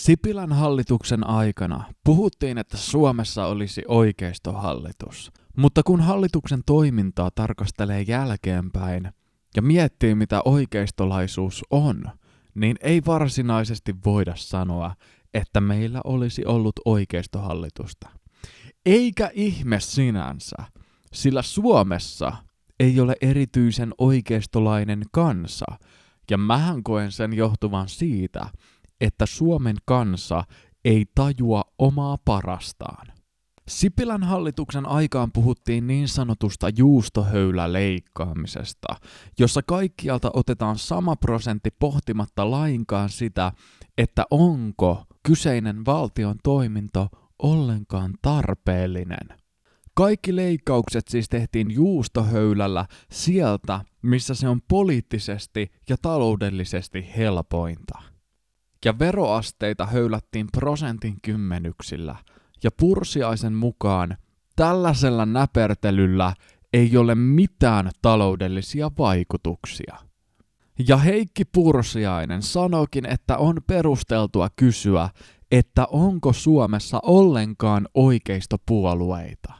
Sipilän hallituksen aikana puhuttiin, että Suomessa olisi oikeistohallitus. Mutta kun hallituksen toimintaa tarkastelee jälkeenpäin ja miettii, mitä oikeistolaisuus on, niin ei varsinaisesti voida sanoa, että meillä olisi ollut oikeistohallitusta. Eikä ihme sinänsä, sillä Suomessa ei ole erityisen oikeistolainen kansa, ja mähän koen sen johtuvan siitä, että Suomen kansa ei tajua omaa parastaan. Sipilän hallituksen aikaan puhuttiin niin sanotusta juustohöyläleikkaamisesta, jossa kaikkialta otetaan sama prosentti pohtimatta lainkaan sitä, että onko kyseinen valtion toiminto ollenkaan tarpeellinen. Kaikki leikkaukset siis tehtiin juustohöylällä sieltä, missä se on poliittisesti ja taloudellisesti helpointa. Ja veroasteita höylättiin prosentin kymmenyksillä, ja Pursiaisen mukaan tällaisella näpertelyllä ei ole mitään taloudellisia vaikutuksia. Ja Heikki Pursiainen sanokin, että on perusteltua kysyä, että onko Suomessa ollenkaan oikeistopuolueita.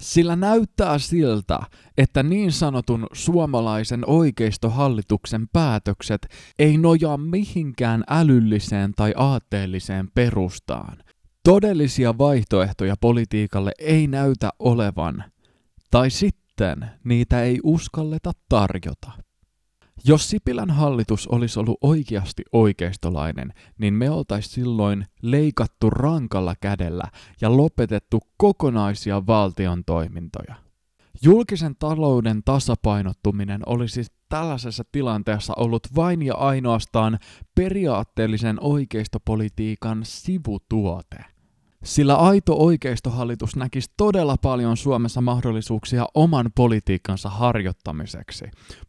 Sillä näyttää siltä, että niin sanotun suomalaisen oikeistohallituksen päätökset ei nojaa mihinkään älylliseen tai aatteelliseen perustaan. Todellisia vaihtoehtoja politiikalle ei näytä olevan, tai sitten niitä ei uskalleta tarjota. Jos Sipilän hallitus olisi ollut oikeasti oikeistolainen, niin me oltais silloin leikattu rankalla kädellä ja lopetettu kokonaisia valtion toimintoja. Julkisen talouden tasapainottuminen olisi tällaisessa tilanteessa ollut vain ja ainoastaan periaatteellisen oikeistopolitiikan sivutuote. Sillä aito oikeistohallitus näkisi todella paljon Suomessa mahdollisuuksia oman politiikkansa harjoittamiseksi.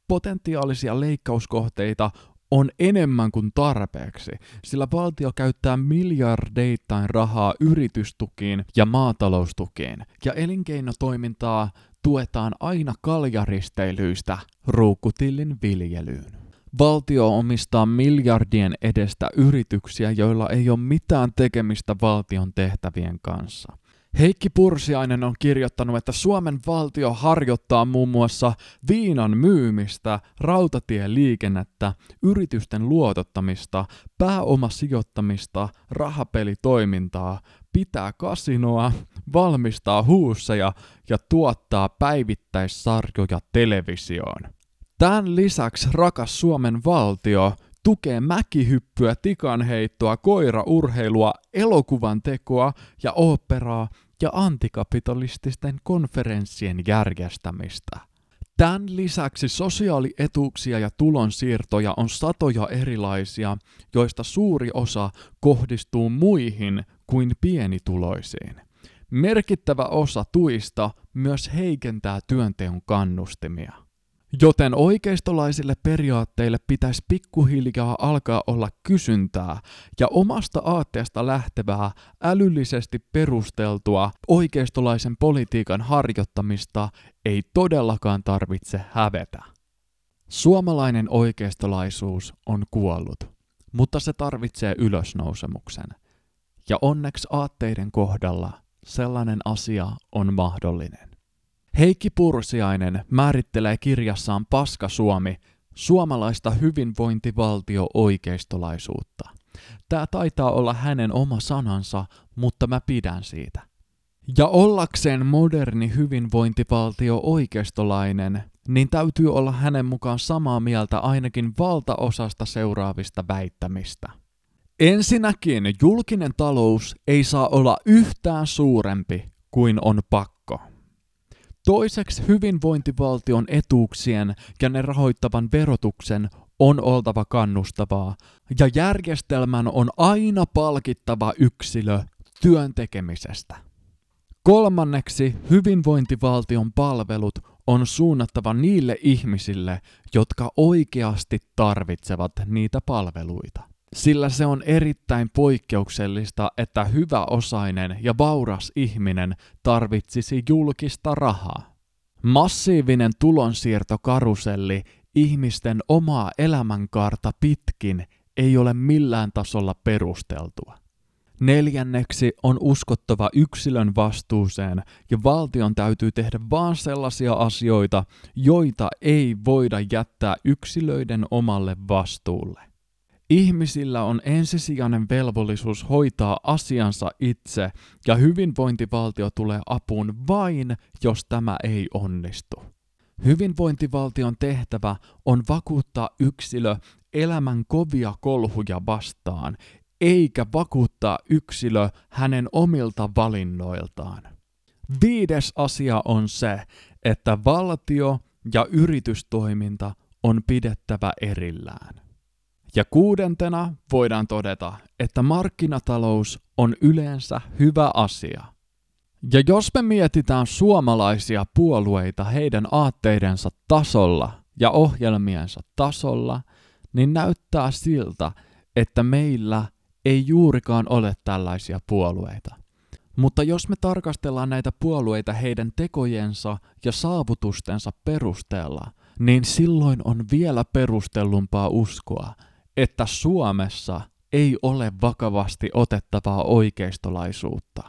Potentiaalisia leikkauskohteita on enemmän kuin tarpeeksi, sillä valtio käyttää miljardeittain rahaa yritystukiin ja maataloustukiin, ja elinkeinotoimintaa tuetaan aina kaljaristeilyistä ruukutillin viljelyyn. Valtio omistaa miljardien edestä yrityksiä, joilla ei ole mitään tekemistä valtion tehtävien kanssa. Heikki Pursiainen on kirjoittanut, että Suomen valtio harjoittaa muun muassa viinan myymistä, rautatieliikennettä, yritysten luotottamista, pääomasijoittamista, rahapelitoimintaa, pitää kasinoa, valmistaa huusseja ja tuottaa päivittäissarjoja televisioon. Tämän lisäksi rakas Suomen valtio tukee mäkihyppyä, tikanheittoa, koiraurheilua, elokuvan tekoa ja oopperaa ja antikapitalististen konferenssien järjestämistä. Tämän lisäksi sosiaalietuuksia ja tulonsiirtoja on satoja erilaisia, joista suuri osa kohdistuu muihin kuin pienituloisiin. Merkittävä osa tuista myös heikentää työnteon kannustimia. Joten oikeistolaisille periaatteille pitäisi pikkuhiljaa alkaa olla kysyntää ja omasta aatteesta lähtevää, älyllisesti perusteltua oikeistolaisen politiikan harjoittamista ei todellakaan tarvitse hävetä. Suomalainen oikeistolaisuus on kuollut, mutta se tarvitsee ylösnousemuksen. Ja onneksi aatteiden kohdalla sellainen asia on mahdollinen. Heikki Pursiainen määrittelee kirjassaan Paska Suomi suomalaista hyvinvointivaltio-oikeistolaisuutta. Tämä taitaa olla hänen oma sanansa, mutta mä pidän siitä. Ja ollakseen moderni hyvinvointivaltio oikeistolainen, niin täytyy olla hänen mukaan samaa mieltä ainakin valtaosasta seuraavista väittämistä. Ensinnäkin julkinen talous ei saa olla yhtään suurempi kuin on pakko. Toiseksi hyvinvointivaltion etuuksien ja ne rahoittavan verotuksen on oltava kannustavaa, ja järjestelmän on aina palkittava yksilö työn tekemisestä. Kolmanneksi hyvinvointivaltion palvelut on suunnattava niille ihmisille, jotka oikeasti tarvitsevat niitä palveluita sillä se on erittäin poikkeuksellista, että hyväosainen ja vauras ihminen tarvitsisi julkista rahaa. Massiivinen tulonsiirtokaruselli ihmisten omaa elämänkaarta pitkin ei ole millään tasolla perusteltua. Neljänneksi on uskottava yksilön vastuuseen ja valtion täytyy tehdä vain sellaisia asioita, joita ei voida jättää yksilöiden omalle vastuulle. Ihmisillä on ensisijainen velvollisuus hoitaa asiansa itse ja hyvinvointivaltio tulee apuun vain, jos tämä ei onnistu. Hyvinvointivaltion tehtävä on vakuuttaa yksilö elämän kovia kolhuja vastaan, eikä vakuuttaa yksilö hänen omilta valinnoiltaan. Viides asia on se, että valtio ja yritystoiminta on pidettävä erillään. Ja kuudentena voidaan todeta, että markkinatalous on yleensä hyvä asia. Ja jos me mietitään suomalaisia puolueita heidän aatteidensa tasolla ja ohjelmiensa tasolla, niin näyttää siltä, että meillä ei juurikaan ole tällaisia puolueita. Mutta jos me tarkastellaan näitä puolueita heidän tekojensa ja saavutustensa perusteella, niin silloin on vielä perustellumpaa uskoa, että Suomessa ei ole vakavasti otettavaa oikeistolaisuutta.